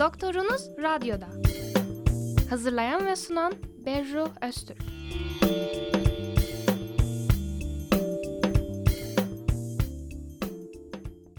Doktorunuz Radyo'da. Hazırlayan ve sunan Berru Öztürk.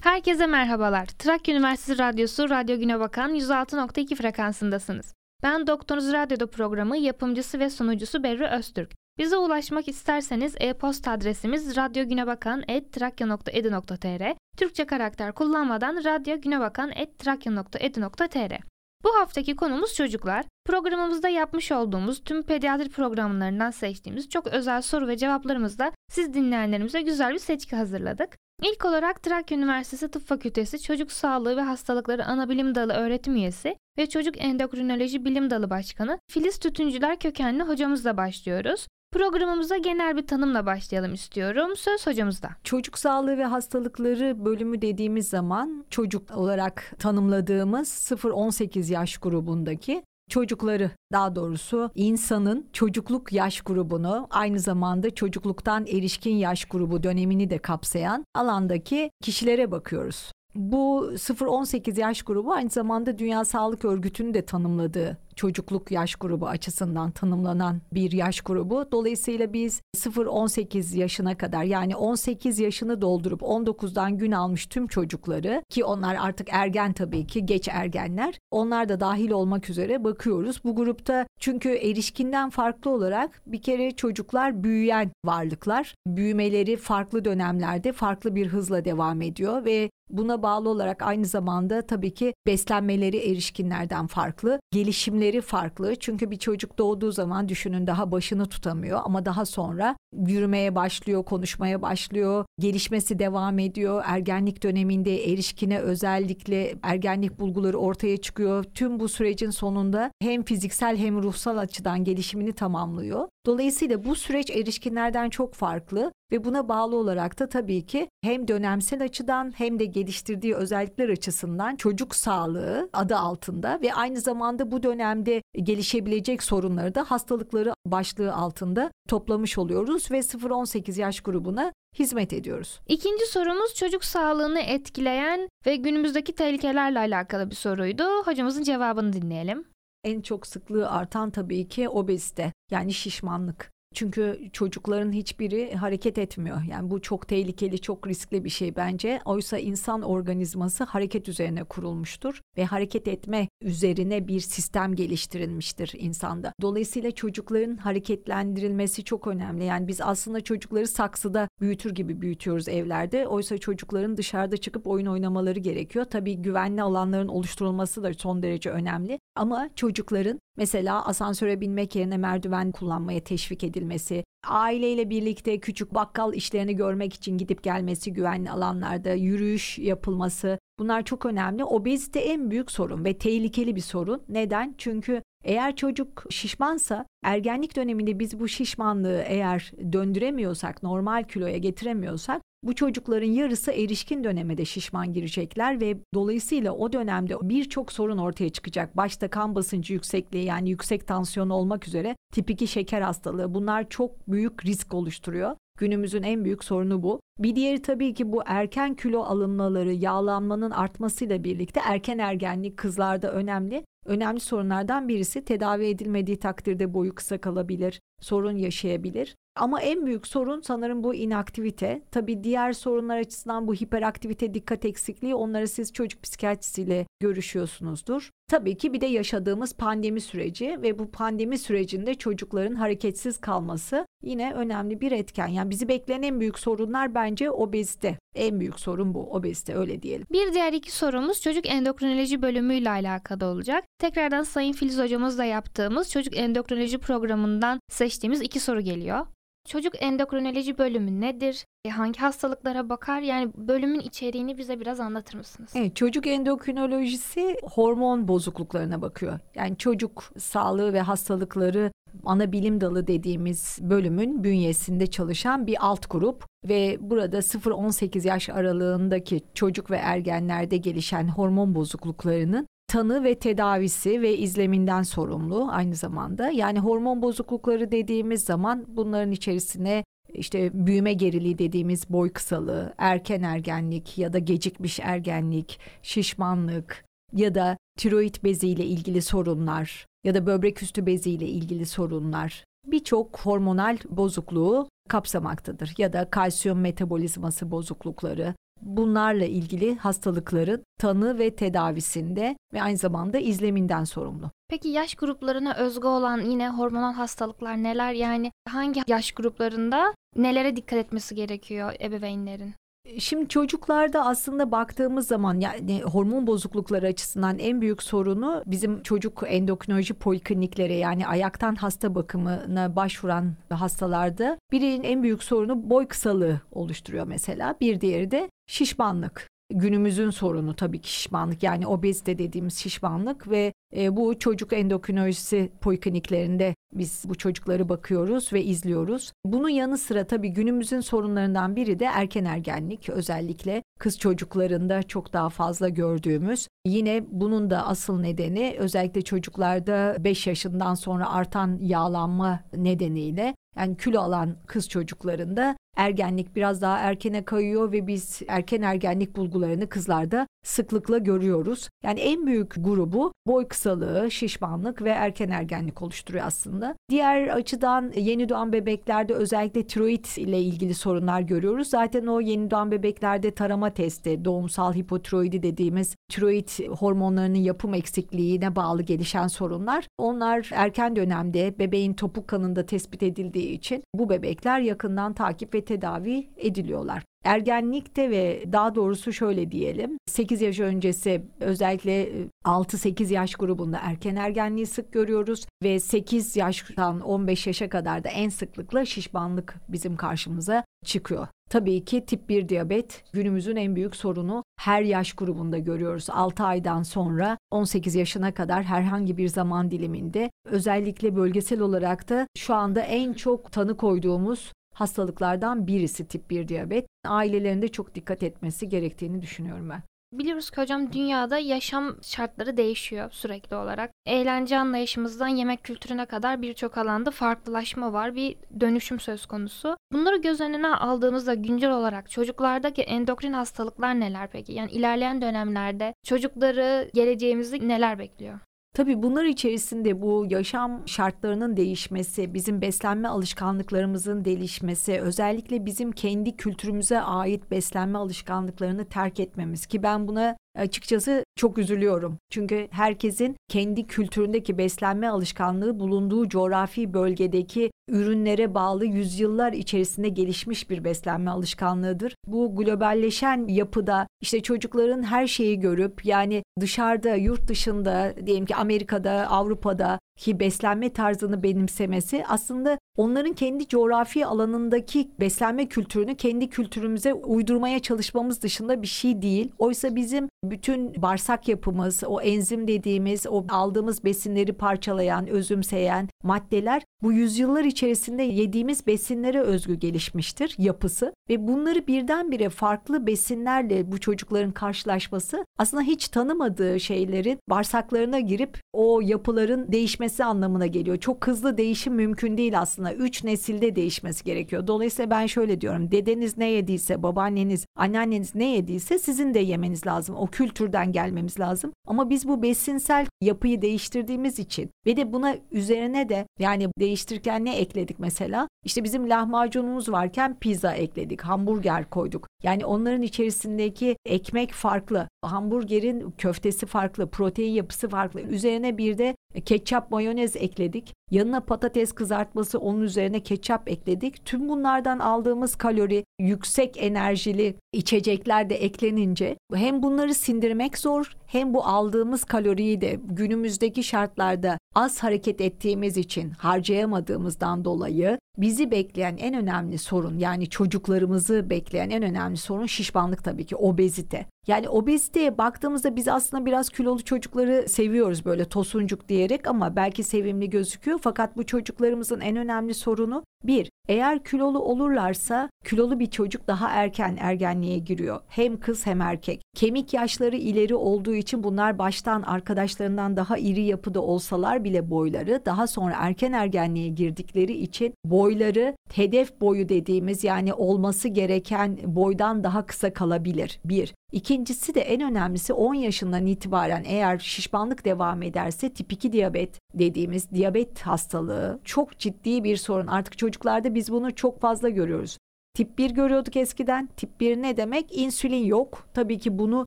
Herkese merhabalar. Trakya Üniversitesi Radyosu Radyo Güne Bakan 106.2 frekansındasınız. Ben Doktorunuz Radyo'da programı yapımcısı ve sunucusu Berru Öztürk. Bize ulaşmak isterseniz e-posta adresimiz radyogünebakan.trakya.edu.tr Türkçe karakter kullanmadan radyogünebakan.trakya.edu.tr Bu haftaki konumuz çocuklar. Programımızda yapmış olduğumuz tüm pediatri programlarından seçtiğimiz çok özel soru ve cevaplarımızla siz dinleyenlerimize güzel bir seçki hazırladık. İlk olarak Trakya Üniversitesi Tıp Fakültesi Çocuk Sağlığı ve Hastalıkları Anabilim Dalı öğretim üyesi ve Çocuk Endokrinoloji Bilim Dalı Başkanı Filiz Tütüncüler kökenli hocamızla başlıyoruz. Programımıza genel bir tanımla başlayalım istiyorum. Söz hocamızda. Çocuk sağlığı ve hastalıkları bölümü dediğimiz zaman çocuk olarak tanımladığımız 0-18 yaş grubundaki çocukları daha doğrusu insanın çocukluk yaş grubunu aynı zamanda çocukluktan erişkin yaş grubu dönemini de kapsayan alandaki kişilere bakıyoruz. Bu 0-18 yaş grubu aynı zamanda Dünya Sağlık Örgütü'nün de tanımladığı çocukluk yaş grubu açısından tanımlanan bir yaş grubu. Dolayısıyla biz 0-18 yaşına kadar yani 18 yaşını doldurup 19'dan gün almış tüm çocukları ki onlar artık ergen tabii ki geç ergenler onlar da dahil olmak üzere bakıyoruz. Bu grupta çünkü erişkinden farklı olarak bir kere çocuklar büyüyen varlıklar. Büyümeleri farklı dönemlerde farklı bir hızla devam ediyor ve Buna bağlı olarak aynı zamanda tabii ki beslenmeleri erişkinlerden farklı, gelişimleri farklı. Çünkü bir çocuk doğduğu zaman düşünün daha başını tutamıyor ama daha sonra yürümeye başlıyor, konuşmaya başlıyor, gelişmesi devam ediyor. Ergenlik döneminde erişkine özellikle ergenlik bulguları ortaya çıkıyor. Tüm bu sürecin sonunda hem fiziksel hem ruhsal açıdan gelişimini tamamlıyor. Dolayısıyla bu süreç erişkinlerden çok farklı ve buna bağlı olarak da tabii ki hem dönemsel açıdan hem de geliştirdiği özellikler açısından çocuk sağlığı adı altında ve aynı zamanda bu dönemde gelişebilecek sorunları da hastalıkları başlığı altında toplamış oluyoruz ve 0-18 yaş grubuna hizmet ediyoruz. İkinci sorumuz çocuk sağlığını etkileyen ve günümüzdeki tehlikelerle alakalı bir soruydu. Hocamızın cevabını dinleyelim. En çok sıklığı artan tabii ki obezite yani şişmanlık. Çünkü çocukların hiçbiri hareket etmiyor. Yani bu çok tehlikeli, çok riskli bir şey bence. Oysa insan organizması hareket üzerine kurulmuştur ve hareket etme üzerine bir sistem geliştirilmiştir insanda. Dolayısıyla çocukların hareketlendirilmesi çok önemli. Yani biz aslında çocukları saksıda büyütür gibi büyütüyoruz evlerde. Oysa çocukların dışarıda çıkıp oyun oynamaları gerekiyor. Tabii güvenli alanların oluşturulması da son derece önemli. Ama çocukların mesela asansöre binmek yerine merdiven kullanmaya teşvik edilmesi, aileyle birlikte küçük bakkal işlerini görmek için gidip gelmesi güvenli alanlarda, yürüyüş yapılması bunlar çok önemli. Obezite en büyük sorun ve tehlikeli bir sorun. Neden? Çünkü eğer çocuk şişmansa ergenlik döneminde biz bu şişmanlığı eğer döndüremiyorsak, normal kiloya getiremiyorsak bu çocukların yarısı erişkin dönemede şişman girecekler ve dolayısıyla o dönemde birçok sorun ortaya çıkacak. Başta kan basıncı yüksekliği yani yüksek tansiyon olmak üzere tip 2 şeker hastalığı bunlar çok büyük risk oluşturuyor. Günümüzün en büyük sorunu bu. Bir diğeri tabii ki bu erken kilo alınmaları, yağlanmanın artmasıyla birlikte erken ergenlik kızlarda önemli. Önemli sorunlardan birisi tedavi edilmediği takdirde boyu kısa kalabilir, sorun yaşayabilir. Ama en büyük sorun sanırım bu inaktivite. Tabii diğer sorunlar açısından bu hiperaktivite, dikkat eksikliği onları siz çocuk psikiyatrisiyle görüşüyorsunuzdur. Tabii ki bir de yaşadığımız pandemi süreci ve bu pandemi sürecinde çocukların hareketsiz kalması yine önemli bir etken. Yani bizi bekleyen en büyük sorunlar bence obezite. En büyük sorun bu obezite öyle diyelim. Bir diğer iki sorumuz çocuk endokrinoloji bölümüyle alakalı olacak. Tekrardan Sayın Filiz hocamızla yaptığımız çocuk endokrinoloji programından seçtiğimiz iki soru geliyor. Çocuk endokrinoloji bölümü nedir? E, hangi hastalıklara bakar? Yani bölümün içeriğini bize biraz anlatır mısınız? Evet, çocuk endokrinolojisi hormon bozukluklarına bakıyor. Yani çocuk sağlığı ve hastalıkları ana bilim dalı dediğimiz bölümün bünyesinde çalışan bir alt grup ve burada 0-18 yaş aralığındaki çocuk ve ergenlerde gelişen hormon bozukluklarının tanı ve tedavisi ve izleminden sorumlu aynı zamanda. Yani hormon bozuklukları dediğimiz zaman bunların içerisine işte büyüme geriliği dediğimiz boy kısalığı, erken ergenlik ya da gecikmiş ergenlik, şişmanlık, ya da tiroid beziyle ilgili sorunlar ya da böbrek üstü beziyle ilgili sorunlar birçok hormonal bozukluğu kapsamaktadır ya da kalsiyum metabolizması bozuklukları, bunlarla ilgili hastalıkların tanı ve tedavisinde ve aynı zamanda izleminden sorumlu. Peki yaş gruplarına özgü olan yine hormonal hastalıklar neler? Yani hangi yaş gruplarında nelere dikkat etmesi gerekiyor ebeveynlerin? Şimdi çocuklarda aslında baktığımız zaman yani hormon bozuklukları açısından en büyük sorunu bizim çocuk endokrinoloji polikliniklere yani ayaktan hasta bakımına başvuran hastalarda birinin en büyük sorunu boy kısalığı oluşturuyor mesela. Bir diğeri de şişmanlık günümüzün sorunu tabii ki şişmanlık yani obezite dediğimiz şişmanlık ve e, bu çocuk endokrinolojisi polikliniklerinde biz bu çocukları bakıyoruz ve izliyoruz. Bunun yanı sıra tabii günümüzün sorunlarından biri de erken ergenlik özellikle kız çocuklarında çok daha fazla gördüğümüz. Yine bunun da asıl nedeni özellikle çocuklarda 5 yaşından sonra artan yağlanma nedeniyle yani kilo alan kız çocuklarında ergenlik biraz daha erkene kayıyor ve biz erken ergenlik bulgularını kızlarda sıklıkla görüyoruz. Yani en büyük grubu boy kısalığı, şişmanlık ve erken ergenlik oluşturuyor aslında. Diğer açıdan yeni doğan bebeklerde özellikle tiroid ile ilgili sorunlar görüyoruz. Zaten o yeni doğan bebeklerde tarama testi, doğumsal hipotiroidi dediğimiz tiroid hormonlarının yapım eksikliğine bağlı gelişen sorunlar. Onlar erken dönemde bebeğin topuk kanında tespit edildiği için bu bebekler yakından takip ve tedavi ediliyorlar. Ergenlikte ve daha doğrusu şöyle diyelim 8 yaş öncesi özellikle 6-8 e, yaş grubunda erken ergenliği sık görüyoruz ve 8 yaştan 15 yaşa kadar da en sıklıkla şişmanlık bizim karşımıza çıkıyor. Tabii ki tip 1 diyabet günümüzün en büyük sorunu her yaş grubunda görüyoruz. 6 aydan sonra 18 yaşına kadar herhangi bir zaman diliminde özellikle bölgesel olarak da şu anda en çok tanı koyduğumuz hastalıklardan birisi tip 1 diyabet. Ailelerinde çok dikkat etmesi gerektiğini düşünüyorum ben. Biliyoruz ki hocam dünyada yaşam şartları değişiyor sürekli olarak. Eğlence anlayışımızdan yemek kültürüne kadar birçok alanda farklılaşma var. Bir dönüşüm söz konusu. Bunları göz önüne aldığımızda güncel olarak çocuklardaki endokrin hastalıklar neler peki? Yani ilerleyen dönemlerde çocukları geleceğimizi neler bekliyor? Tabii bunlar içerisinde bu yaşam şartlarının değişmesi, bizim beslenme alışkanlıklarımızın değişmesi, özellikle bizim kendi kültürümüze ait beslenme alışkanlıklarını terk etmemiz ki ben buna Açıkçası çok üzülüyorum. Çünkü herkesin kendi kültüründeki beslenme alışkanlığı bulunduğu coğrafi bölgedeki ürünlere bağlı yüzyıllar içerisinde gelişmiş bir beslenme alışkanlığıdır. Bu globalleşen yapıda işte çocukların her şeyi görüp yani dışarıda, yurt dışında diyelim ki Amerika'da, Avrupa'da ki beslenme tarzını benimsemesi aslında onların kendi coğrafi alanındaki beslenme kültürünü kendi kültürümüze uydurmaya çalışmamız dışında bir şey değil. Oysa bizim bütün bağırsak yapımız, o enzim dediğimiz, o aldığımız besinleri parçalayan, özümseyen maddeler bu yüzyıllar içerisinde yediğimiz besinlere özgü gelişmiştir yapısı ve bunları birdenbire farklı besinlerle bu çocukların karşılaşması aslında hiç tanımadığı şeylerin bağırsaklarına girip o yapıların değişmesi anlamına geliyor. Çok hızlı değişim mümkün değil aslında. Üç nesilde değişmesi gerekiyor. Dolayısıyla ben şöyle diyorum. Dedeniz ne yediyse, babaanneniz, anneanneniz ne yediyse sizin de yemeniz lazım. O kültürden gelmemiz lazım. Ama biz bu besinsel yapıyı değiştirdiğimiz için ve de buna üzerine de yani değiştirirken ne ekledik mesela? İşte bizim lahmacunumuz varken pizza ekledik, hamburger koyduk. Yani onların içerisindeki ekmek farklı, hamburgerin köftesi farklı, protein yapısı farklı. Üzerine bir de ketçap, mayonez ekledik. Yanına patates kızartması, onun üzerine ketçap ekledik. Tüm bunlardan aldığımız kalori, yüksek enerjili içecekler de eklenince hem bunları sindirmek zor hem bu aldığımız kaloriyi de günümüzdeki şartlarda az hareket ettiğimiz için harcayamadığımızdan dolayı bizi bekleyen en önemli sorun yani çocuklarımızı bekleyen en önemli sorun şişmanlık tabii ki obezite. Yani obeziteye baktığımızda biz aslında biraz kilolu çocukları seviyoruz böyle tosuncuk diyerek ama belki sevimli gözüküyor. Fakat bu çocuklarımızın en önemli sorunu Bir, eğer kilolu olurlarsa kilolu bir çocuk daha erken ergenliğe giriyor. Hem kız hem erkek. Kemik yaşları ileri olduğu için bunlar baştan arkadaşlarından daha iri yapıda olsalar bile boyları daha sonra erken ergenliğe girdikleri için boyları hedef boyu dediğimiz yani olması gereken boydan daha kısa kalabilir. Bir. İkincisi de en önemlisi 10 yaşından itibaren eğer şişmanlık devam ederse tip 2 diyabet dediğimiz diyabet hastalığı çok ciddi bir sorun. Artık çocuklarda biz bunu çok fazla görüyoruz. Tip 1 görüyorduk eskiden. Tip 1 ne demek? İnsülin yok. Tabii ki bunu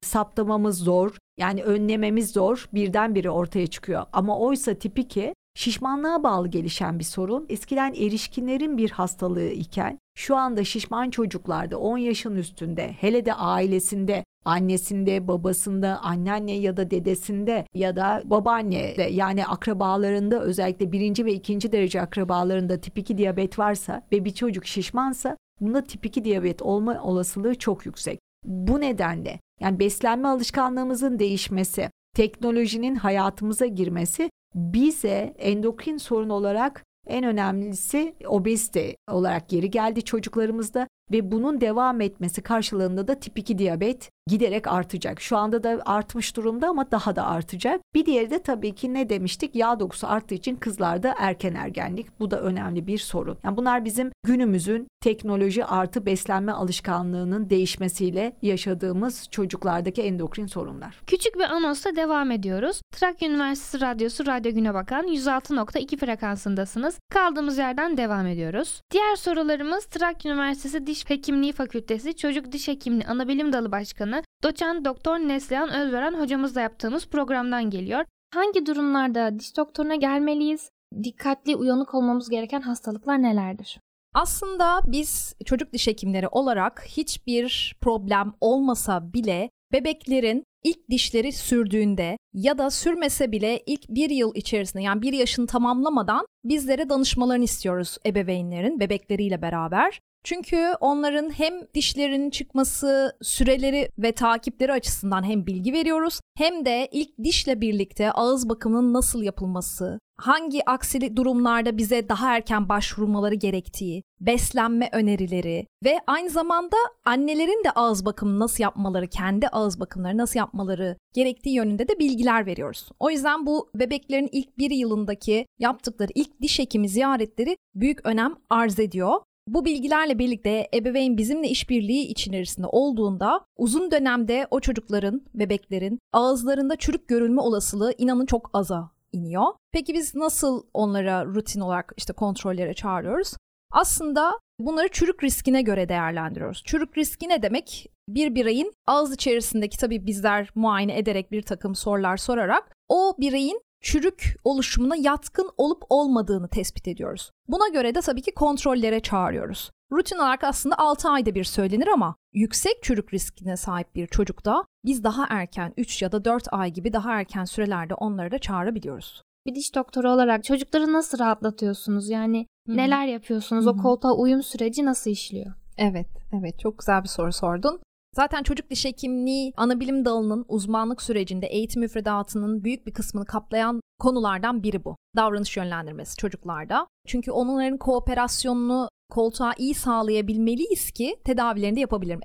saptamamız zor. Yani önlememiz zor. Birdenbire ortaya çıkıyor. Ama oysa tip 2 şişmanlığa bağlı gelişen bir sorun. Eskiden erişkinlerin bir hastalığı iken şu anda şişman çocuklarda 10 yaşın üstünde hele de ailesinde annesinde, babasında, anneanne ya da dedesinde ya da babaanne yani akrabalarında özellikle birinci ve ikinci derece akrabalarında tip 2 diyabet varsa ve bir çocuk şişmansa bunda tip 2 diyabet olma olasılığı çok yüksek. Bu nedenle yani beslenme alışkanlığımızın değişmesi, teknolojinin hayatımıza girmesi bize endokrin sorun olarak en önemlisi obezite olarak geri geldi çocuklarımızda ve bunun devam etmesi karşılığında da tip 2 diyabet giderek artacak. Şu anda da artmış durumda ama daha da artacak. Bir diğeri de tabii ki ne demiştik? Yağ dokusu arttığı için kızlarda erken ergenlik. Bu da önemli bir sorun. Yani bunlar bizim günümüzün teknoloji artı beslenme alışkanlığının değişmesiyle yaşadığımız çocuklardaki endokrin sorunlar. Küçük bir anonsla devam ediyoruz. Trakya Üniversitesi Radyosu Radyo Güne Bakan 106.2 frekansındasınız. Kaldığımız yerden devam ediyoruz. Diğer sorularımız Trakya Üniversitesi Diş Hekimliği Fakültesi Çocuk Diş Hekimliği Anabilim Dalı Başkanı Doçent Doktor Neslihan Özveren hocamızla yaptığımız programdan geliyor. Hangi durumlarda diş doktoruna gelmeliyiz? Dikkatli uyanık olmamız gereken hastalıklar nelerdir? Aslında biz çocuk diş hekimleri olarak hiçbir problem olmasa bile bebeklerin ilk dişleri sürdüğünde ya da sürmese bile ilk bir yıl içerisinde yani bir yaşını tamamlamadan bizlere danışmalarını istiyoruz ebeveynlerin bebekleriyle beraber. Çünkü onların hem dişlerinin çıkması süreleri ve takipleri açısından hem bilgi veriyoruz hem de ilk dişle birlikte ağız bakımının nasıl yapılması, hangi aksili durumlarda bize daha erken başvurmaları gerektiği, beslenme önerileri ve aynı zamanda annelerin de ağız bakımını nasıl yapmaları, kendi ağız bakımları nasıl yapmaları gerektiği yönünde de bilgiler veriyoruz. O yüzden bu bebeklerin ilk bir yılındaki yaptıkları ilk diş hekimi ziyaretleri büyük önem arz ediyor. Bu bilgilerle birlikte ebeveyn bizimle işbirliği içerisinde olduğunda uzun dönemde o çocukların, bebeklerin ağızlarında çürük görülme olasılığı inanın çok aza iniyor. Peki biz nasıl onlara rutin olarak işte kontrollere çağırıyoruz? Aslında bunları çürük riskine göre değerlendiriyoruz. Çürük riski ne demek? Bir bireyin ağız içerisindeki tabii bizler muayene ederek bir takım sorular sorarak o bireyin çürük oluşumuna yatkın olup olmadığını tespit ediyoruz. Buna göre de tabii ki kontrollere çağırıyoruz. Rutin olarak aslında 6 ayda bir söylenir ama yüksek çürük riskine sahip bir çocukta biz daha erken 3 ya da 4 ay gibi daha erken sürelerde onları da çağırabiliyoruz. Bir diş doktoru olarak çocukları nasıl rahatlatıyorsunuz? Yani Hı-hı. neler yapıyorsunuz? Hı-hı. O koltuğa uyum süreci nasıl işliyor? Evet, evet çok güzel bir soru sordun. Zaten çocuk diş hekimliği ana bilim dalının uzmanlık sürecinde eğitim müfredatının büyük bir kısmını kaplayan konulardan biri bu. Davranış yönlendirmesi çocuklarda. Çünkü onların kooperasyonunu koltuğa iyi sağlayabilmeliyiz ki tedavilerini de yapabilirim.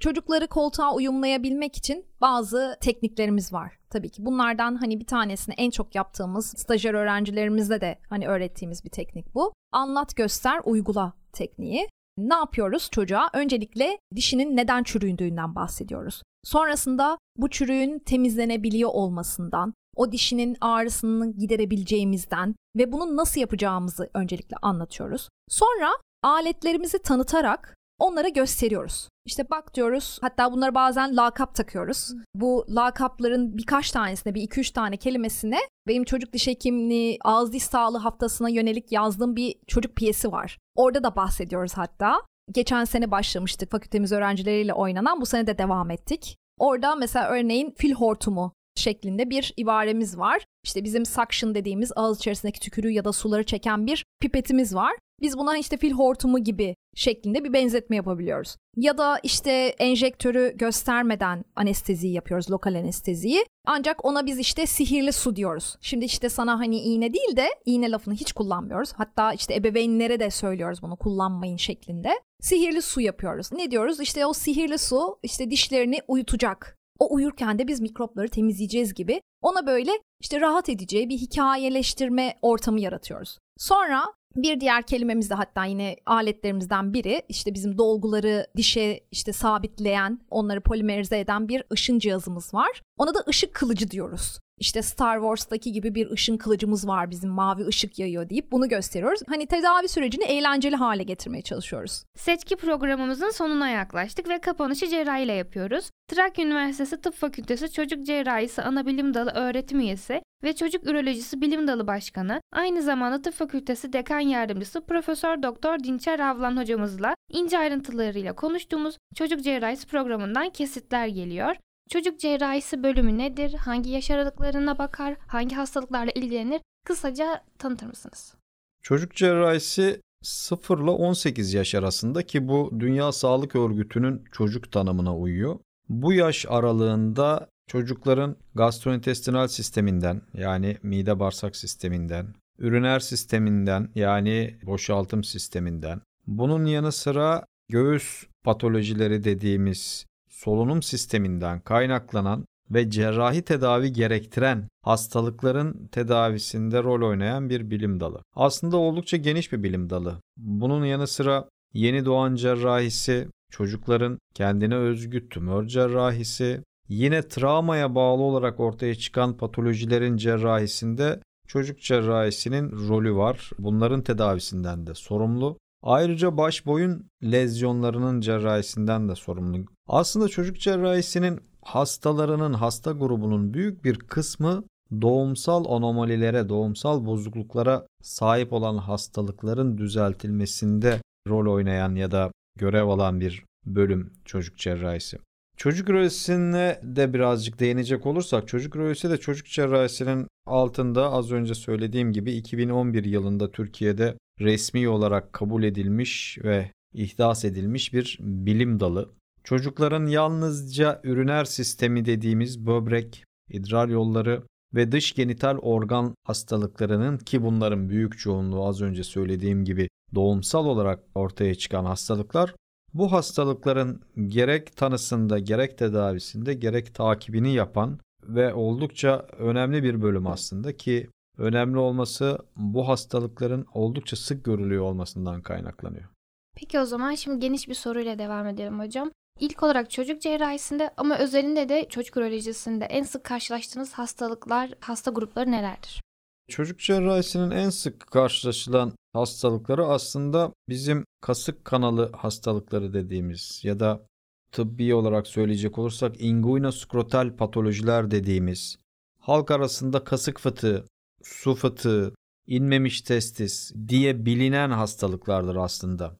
Çocukları koltuğa uyumlayabilmek için bazı tekniklerimiz var tabii ki. Bunlardan hani bir tanesini en çok yaptığımız stajyer öğrencilerimizde de hani öğrettiğimiz bir teknik bu. Anlat, göster, uygula tekniği. Ne yapıyoruz çocuğa? Öncelikle dişinin neden çürüdüğünden bahsediyoruz. Sonrasında bu çürüğün temizlenebiliyor olmasından, o dişinin ağrısını giderebileceğimizden ve bunu nasıl yapacağımızı öncelikle anlatıyoruz. Sonra aletlerimizi tanıtarak onlara gösteriyoruz. İşte bak diyoruz hatta bunları bazen lakap takıyoruz. Bu lakapların birkaç tanesine bir iki üç tane kelimesine benim çocuk diş hekimliği ağız diş sağlığı haftasına yönelik yazdığım bir çocuk piyesi var. Orada da bahsediyoruz hatta. Geçen sene başlamıştık fakültemiz öğrencileriyle oynanan bu sene de devam ettik. Orada mesela örneğin fil hortumu şeklinde bir ibaremiz var. İşte bizim suction dediğimiz ağız içerisindeki tükürüğü ya da suları çeken bir pipetimiz var. Biz buna işte fil hortumu gibi şeklinde bir benzetme yapabiliyoruz. Ya da işte enjektörü göstermeden anesteziyi yapıyoruz, lokal anesteziyi. Ancak ona biz işte sihirli su diyoruz. Şimdi işte sana hani iğne değil de iğne lafını hiç kullanmıyoruz. Hatta işte ebeveynlere de söylüyoruz bunu kullanmayın şeklinde. Sihirli su yapıyoruz. Ne diyoruz? İşte o sihirli su işte dişlerini uyutacak. O uyurken de biz mikropları temizleyeceğiz gibi ona böyle işte rahat edeceği bir hikayeleştirme ortamı yaratıyoruz. Sonra bir diğer kelimemiz de hatta yine aletlerimizden biri işte bizim dolguları dişe işte sabitleyen, onları polimerize eden bir ışın cihazımız var. Ona da ışık kılıcı diyoruz. İşte Star Wars'taki gibi bir ışın kılıcımız var bizim mavi ışık yayıyor deyip bunu gösteriyoruz. Hani tedavi sürecini eğlenceli hale getirmeye çalışıyoruz. Seçki programımızın sonuna yaklaştık ve kapanışı cerrahiyle yapıyoruz. Trakya Üniversitesi Tıp Fakültesi Çocuk Cerrahisi Anabilim Dalı öğretim üyesi ve Çocuk Ürolojisi Bilim Dalı Başkanı, aynı zamanda Tıp Fakültesi Dekan Yardımcısı Profesör Doktor Dinçer Avlan hocamızla ince ayrıntılarıyla konuştuğumuz Çocuk Cerrahisi programından kesitler geliyor. Çocuk cerrahisi bölümü nedir? Hangi yaş aralıklarına bakar? Hangi hastalıklarla ilgilenir? Kısaca tanıtır mısınız? Çocuk cerrahisi 0 ile 18 yaş arasında ki bu Dünya Sağlık Örgütü'nün çocuk tanımına uyuyor. Bu yaş aralığında çocukların gastrointestinal sisteminden yani mide bağırsak sisteminden, üriner sisteminden yani boşaltım sisteminden, bunun yanı sıra göğüs patolojileri dediğimiz solunum sisteminden kaynaklanan ve cerrahi tedavi gerektiren hastalıkların tedavisinde rol oynayan bir bilim dalı. Aslında oldukça geniş bir bilim dalı. Bunun yanı sıra yeni doğan cerrahisi, çocukların kendine özgü tümör cerrahisi, yine travmaya bağlı olarak ortaya çıkan patolojilerin cerrahisinde çocuk cerrahisinin rolü var. Bunların tedavisinden de sorumlu. Ayrıca baş boyun lezyonlarının cerrahisinden de sorumlu. Aslında çocuk cerrahisinin hastalarının hasta grubunun büyük bir kısmı doğumsal anomalilere, doğumsal bozukluklara sahip olan hastalıkların düzeltilmesinde rol oynayan ya da görev alan bir bölüm çocuk cerrahisi. Çocuk ürolojisine de birazcık değinecek olursak çocuk ürolojisi de çocuk cerrahisinin altında az önce söylediğim gibi 2011 yılında Türkiye'de resmi olarak kabul edilmiş ve ihdas edilmiş bir bilim dalı. Çocukların yalnızca üriner sistemi dediğimiz böbrek, idrar yolları ve dış genital organ hastalıklarının ki bunların büyük çoğunluğu az önce söylediğim gibi doğumsal olarak ortaya çıkan hastalıklar bu hastalıkların gerek tanısında gerek tedavisinde gerek takibini yapan ve oldukça önemli bir bölüm aslında ki önemli olması bu hastalıkların oldukça sık görülüyor olmasından kaynaklanıyor. Peki o zaman şimdi geniş bir soruyla devam edelim hocam. İlk olarak çocuk cerrahisinde ama özelinde de çocuk urolojisinde en sık karşılaştığınız hastalıklar, hasta grupları nelerdir? Çocuk cerrahisinin en sık karşılaşılan hastalıkları aslında bizim kasık kanalı hastalıkları dediğimiz ya da tıbbi olarak söyleyecek olursak inguina skrotal patolojiler dediğimiz halk arasında kasık fıtığı, su fıtığı, inmemiş testis diye bilinen hastalıklardır aslında.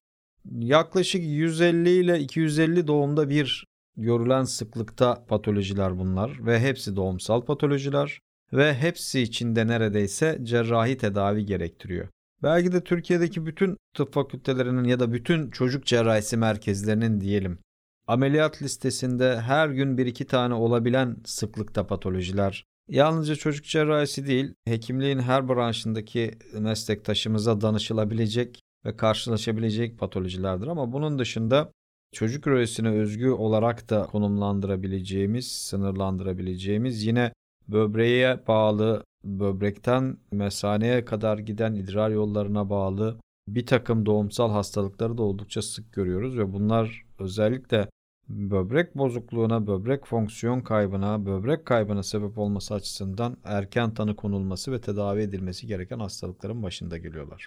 Yaklaşık 150 ile 250 doğumda bir görülen sıklıkta patolojiler bunlar ve hepsi doğumsal patolojiler ve hepsi içinde neredeyse cerrahi tedavi gerektiriyor. Belki de Türkiye'deki bütün tıp fakültelerinin ya da bütün çocuk cerrahisi merkezlerinin diyelim ameliyat listesinde her gün bir iki tane olabilen sıklıkta patolojiler. Yalnızca çocuk cerrahisi değil, hekimliğin her branşındaki meslektaşımıza danışılabilecek ve karşılaşabilecek patolojilerdir. Ama bunun dışında çocuk ürolojisine özgü olarak da konumlandırabileceğimiz, sınırlandırabileceğimiz yine böbreğe bağlı, böbrekten mesaneye kadar giden idrar yollarına bağlı bir takım doğumsal hastalıkları da oldukça sık görüyoruz ve bunlar özellikle böbrek bozukluğuna, böbrek fonksiyon kaybına, böbrek kaybına sebep olması açısından erken tanı konulması ve tedavi edilmesi gereken hastalıkların başında geliyorlar.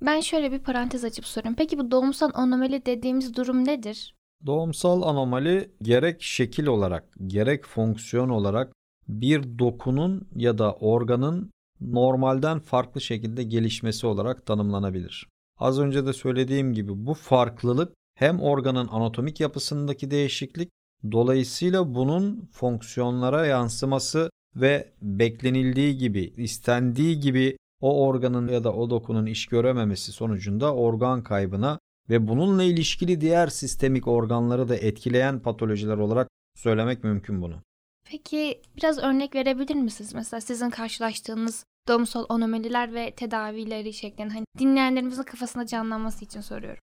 Ben şöyle bir parantez açıp sorayım. Peki bu doğumsal anomali dediğimiz durum nedir? Doğumsal anomali gerek şekil olarak gerek fonksiyon olarak bir dokunun ya da organın normalden farklı şekilde gelişmesi olarak tanımlanabilir. Az önce de söylediğim gibi bu farklılık hem organın anatomik yapısındaki değişiklik dolayısıyla bunun fonksiyonlara yansıması ve beklenildiği gibi, istendiği gibi o organın ya da o dokunun iş görememesi sonucunda organ kaybına ve bununla ilişkili diğer sistemik organları da etkileyen patolojiler olarak söylemek mümkün bunu. Peki biraz örnek verebilir misiniz? Mesela sizin karşılaştığınız doğumsal anomaliler ve tedavileri şeklinde hani dinleyenlerimizin kafasında canlanması için soruyorum.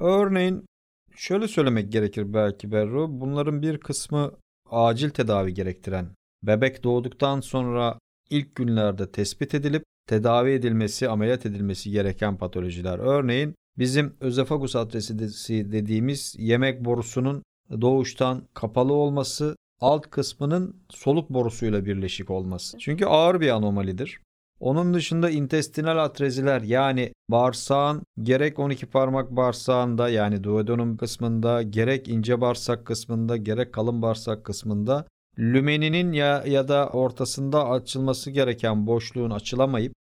Örneğin şöyle söylemek gerekir belki Berru. Bunların bir kısmı acil tedavi gerektiren, bebek doğduktan sonra ilk günlerde tespit edilip tedavi edilmesi, ameliyat edilmesi gereken patolojiler. Örneğin bizim özefagus adresi dediğimiz yemek borusunun doğuştan kapalı olması, alt kısmının soluk borusuyla birleşik olması. Çünkü ağır bir anomalidir. Onun dışında intestinal atreziler yani bağırsağın gerek 12 parmak bağırsağında yani duodenum kısmında gerek ince bağırsak kısmında gerek kalın bağırsak kısmında lümeninin ya, ya da ortasında açılması gereken boşluğun açılamayıp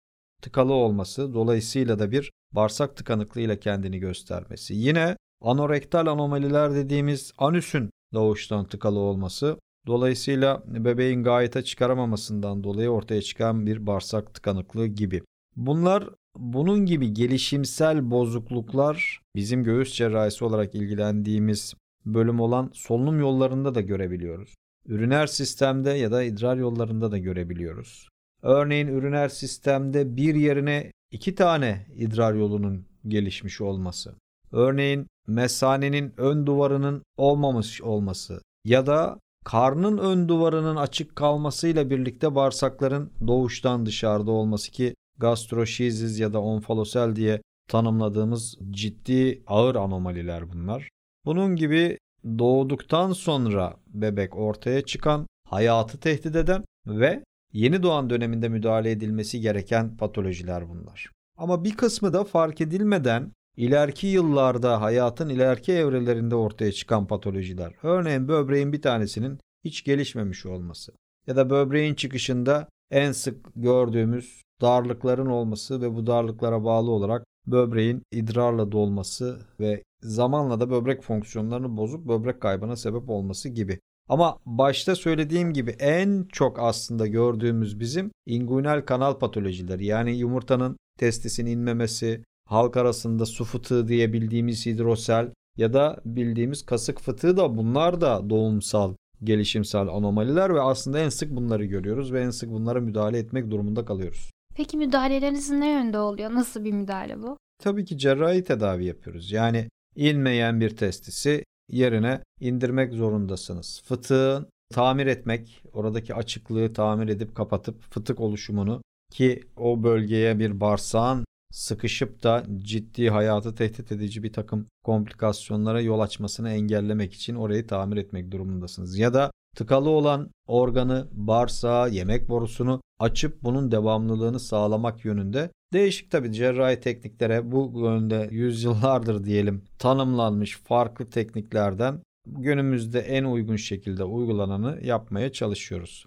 tıkalı olması dolayısıyla da bir bağırsak tıkanıklığıyla kendini göstermesi. Yine anorektal anomaliler dediğimiz anüsün doğuştan tıkalı olması dolayısıyla bebeğin gayete çıkaramamasından dolayı ortaya çıkan bir bağırsak tıkanıklığı gibi. Bunlar bunun gibi gelişimsel bozukluklar bizim göğüs cerrahisi olarak ilgilendiğimiz bölüm olan solunum yollarında da görebiliyoruz. Üriner sistemde ya da idrar yollarında da görebiliyoruz. Örneğin üriner sistemde bir yerine iki tane idrar yolunun gelişmiş olması. Örneğin mesanenin ön duvarının olmamış olması ya da karnın ön duvarının açık kalmasıyla birlikte bağırsakların doğuştan dışarıda olması ki gastroşizis ya da onfalosel diye tanımladığımız ciddi ağır anomaliler bunlar. Bunun gibi doğduktan sonra bebek ortaya çıkan, hayatı tehdit eden ve yeni doğan döneminde müdahale edilmesi gereken patolojiler bunlar. Ama bir kısmı da fark edilmeden ileriki yıllarda hayatın ileriki evrelerinde ortaya çıkan patolojiler. Örneğin böbreğin bir tanesinin hiç gelişmemiş olması ya da böbreğin çıkışında en sık gördüğümüz darlıkların olması ve bu darlıklara bağlı olarak böbreğin idrarla dolması ve zamanla da böbrek fonksiyonlarını bozup böbrek kaybına sebep olması gibi. Ama başta söylediğim gibi en çok aslında gördüğümüz bizim inguinal kanal patolojileri yani yumurtanın testisin inmemesi, halk arasında su fıtığı diye bildiğimiz hidrosel ya da bildiğimiz kasık fıtığı da bunlar da doğumsal gelişimsel anomaliler ve aslında en sık bunları görüyoruz ve en sık bunlara müdahale etmek durumunda kalıyoruz. Peki müdahaleleriniz ne yönde oluyor? Nasıl bir müdahale bu? Tabii ki cerrahi tedavi yapıyoruz. Yani inmeyen bir testisi yerine indirmek zorundasınız. Fıtığın tamir etmek, oradaki açıklığı tamir edip kapatıp fıtık oluşumunu ki o bölgeye bir bağırsağın sıkışıp da ciddi hayatı tehdit edici bir takım komplikasyonlara yol açmasını engellemek için orayı tamir etmek durumundasınız. Ya da tıkalı olan organı, bağırsağı, yemek borusunu açıp bunun devamlılığını sağlamak yönünde değişik tabi cerrahi tekniklere bu yönde yüzyıllardır diyelim tanımlanmış farklı tekniklerden günümüzde en uygun şekilde uygulananı yapmaya çalışıyoruz.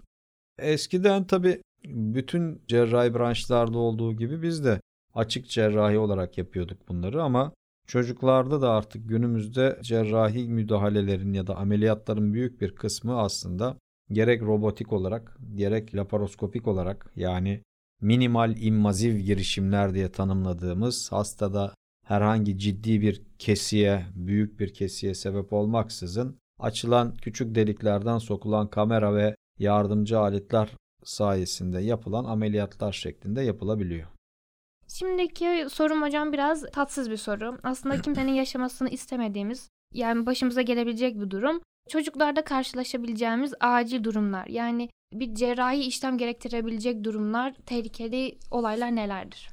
Eskiden tabi bütün cerrahi branşlarda olduğu gibi biz de açık cerrahi olarak yapıyorduk bunları ama çocuklarda da artık günümüzde cerrahi müdahalelerin ya da ameliyatların büyük bir kısmı aslında gerek robotik olarak gerek laparoskopik olarak yani minimal invaziv girişimler diye tanımladığımız hastada herhangi ciddi bir kesiye, büyük bir kesiye sebep olmaksızın açılan küçük deliklerden sokulan kamera ve yardımcı aletler sayesinde yapılan ameliyatlar şeklinde yapılabiliyor. Şimdiki sorum hocam biraz tatsız bir soru. Aslında kimsenin yaşamasını istemediğimiz, yani başımıza gelebilecek bir durum. Çocuklarda karşılaşabileceğimiz acil durumlar. Yani bir cerrahi işlem gerektirebilecek durumlar, tehlikeli olaylar nelerdir?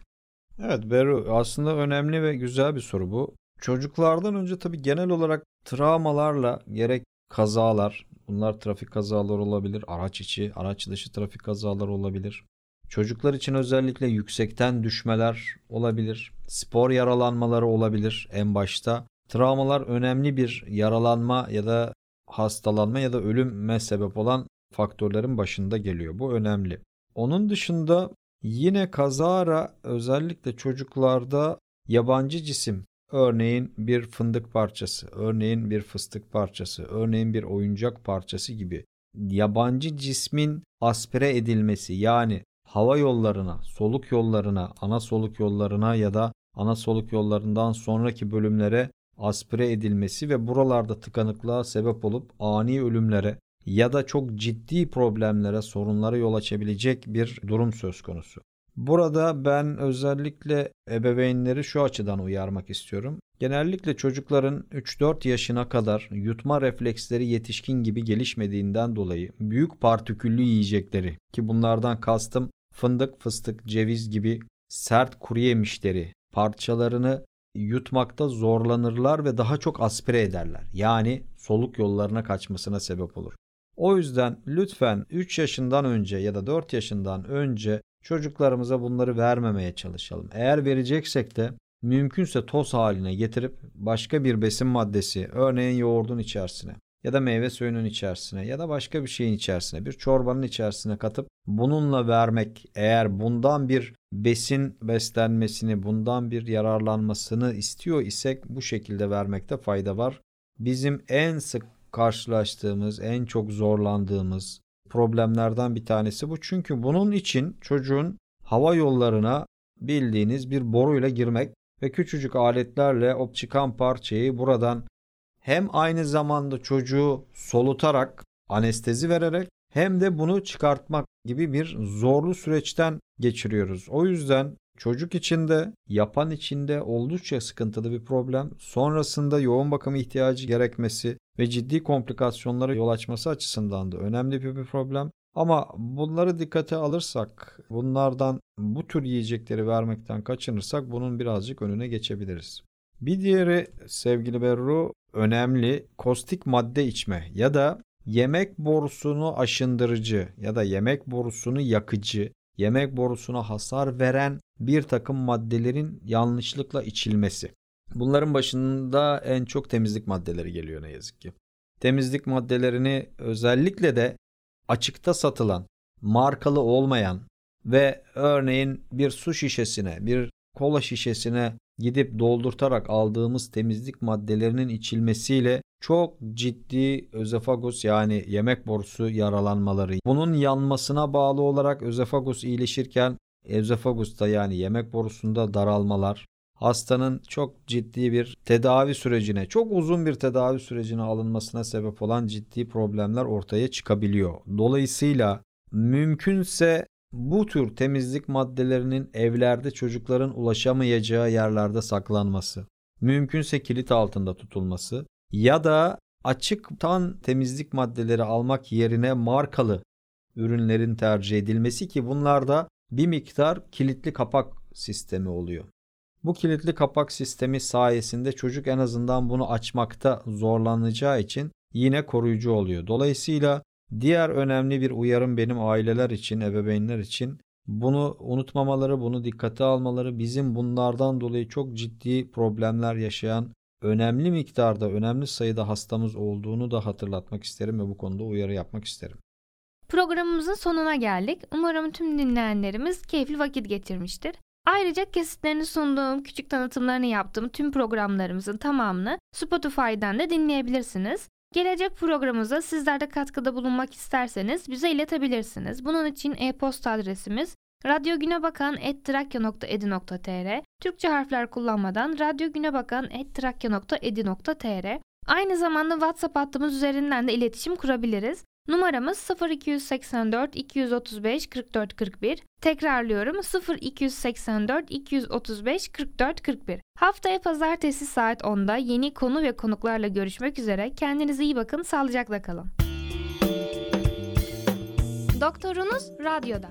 Evet Beru aslında önemli ve güzel bir soru bu. Çocuklardan önce tabii genel olarak travmalarla gerek kazalar, bunlar trafik kazaları olabilir, araç içi, araç dışı trafik kazaları olabilir. Çocuklar için özellikle yüksekten düşmeler olabilir, spor yaralanmaları olabilir en başta. Travmalar önemli bir yaralanma ya da hastalanma ya da ölüme sebep olan faktörlerin başında geliyor. Bu önemli. Onun dışında yine kazara özellikle çocuklarda yabancı cisim örneğin bir fındık parçası, örneğin bir fıstık parçası, örneğin bir oyuncak parçası gibi yabancı cismin aspire edilmesi yani hava yollarına, soluk yollarına, ana soluk yollarına ya da ana soluk yollarından sonraki bölümlere aspire edilmesi ve buralarda tıkanıklığa sebep olup ani ölümlere ya da çok ciddi problemlere, sorunlara yol açabilecek bir durum söz konusu. Burada ben özellikle ebeveynleri şu açıdan uyarmak istiyorum. Genellikle çocukların 3-4 yaşına kadar yutma refleksleri yetişkin gibi gelişmediğinden dolayı büyük partiküllü yiyecekleri ki bunlardan kastım fındık, fıstık, ceviz gibi sert kuru yemişleri parçalarını yutmakta zorlanırlar ve daha çok aspire ederler. Yani soluk yollarına kaçmasına sebep olur. O yüzden lütfen 3 yaşından önce ya da 4 yaşından önce çocuklarımıza bunları vermemeye çalışalım. Eğer vereceksek de mümkünse toz haline getirip başka bir besin maddesi örneğin yoğurdun içerisine ya da meyve suyunun içerisine ya da başka bir şeyin içerisine bir çorbanın içerisine katıp bununla vermek eğer bundan bir besin beslenmesini bundan bir yararlanmasını istiyor isek bu şekilde vermekte fayda var. Bizim en sık karşılaştığımız en çok zorlandığımız problemlerden bir tanesi bu. Çünkü bunun için çocuğun hava yollarına bildiğiniz bir boruyla girmek ve küçücük aletlerle o çıkan parçayı buradan hem aynı zamanda çocuğu solutarak anestezi vererek hem de bunu çıkartmak gibi bir zorlu süreçten geçiriyoruz. O yüzden çocuk içinde, yapan içinde oldukça sıkıntılı bir problem. Sonrasında yoğun bakım ihtiyacı gerekmesi ve ciddi komplikasyonlara yol açması açısından da önemli bir problem. Ama bunları dikkate alırsak, bunlardan bu tür yiyecekleri vermekten kaçınırsak bunun birazcık önüne geçebiliriz. Bir diğeri sevgili Berru önemli kostik madde içme ya da yemek borusunu aşındırıcı ya da yemek borusunu yakıcı, yemek borusuna hasar veren bir takım maddelerin yanlışlıkla içilmesi. Bunların başında en çok temizlik maddeleri geliyor ne yazık ki. Temizlik maddelerini özellikle de açıkta satılan, markalı olmayan ve örneğin bir su şişesine, bir kola şişesine gidip doldurtarak aldığımız temizlik maddelerinin içilmesiyle çok ciddi özefagus yani yemek borusu yaralanmaları. Bunun yanmasına bağlı olarak özefagus iyileşirken özefagusta yani yemek borusunda daralmalar, hastanın çok ciddi bir tedavi sürecine, çok uzun bir tedavi sürecine alınmasına sebep olan ciddi problemler ortaya çıkabiliyor. Dolayısıyla mümkünse bu tür temizlik maddelerinin evlerde çocukların ulaşamayacağı yerlerde saklanması, mümkünse kilit altında tutulması ya da açıktan temizlik maddeleri almak yerine markalı ürünlerin tercih edilmesi ki bunlarda bir miktar kilitli kapak sistemi oluyor. Bu kilitli kapak sistemi sayesinde çocuk en azından bunu açmakta zorlanacağı için yine koruyucu oluyor. Dolayısıyla diğer önemli bir uyarım benim aileler için, ebeveynler için bunu unutmamaları, bunu dikkate almaları, bizim bunlardan dolayı çok ciddi problemler yaşayan önemli miktarda, önemli sayıda hastamız olduğunu da hatırlatmak isterim ve bu konuda uyarı yapmak isterim. Programımızın sonuna geldik. Umarım tüm dinleyenlerimiz keyifli vakit geçirmiştir. Ayrıca kesitlerini sunduğum, küçük tanıtımlarını yaptığım tüm programlarımızın tamamını Spotify'dan da dinleyebilirsiniz. Gelecek programımıza sizler de katkıda bulunmak isterseniz bize iletebilirsiniz. Bunun için e-posta adresimiz radyogünebakan.trakya.edu.tr Türkçe harfler kullanmadan radyogünebakan.trakya.edu.tr Aynı zamanda WhatsApp hattımız üzerinden de iletişim kurabiliriz. Numaramız 0284 235 44 41. Tekrarlıyorum 0284 235 44 41. Haftaya pazartesi saat 10'da yeni konu ve konuklarla görüşmek üzere. Kendinize iyi bakın, sağlıcakla kalın. Doktorunuz Radyo'da.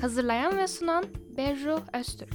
Hazırlayan ve sunan Berru Öztürk.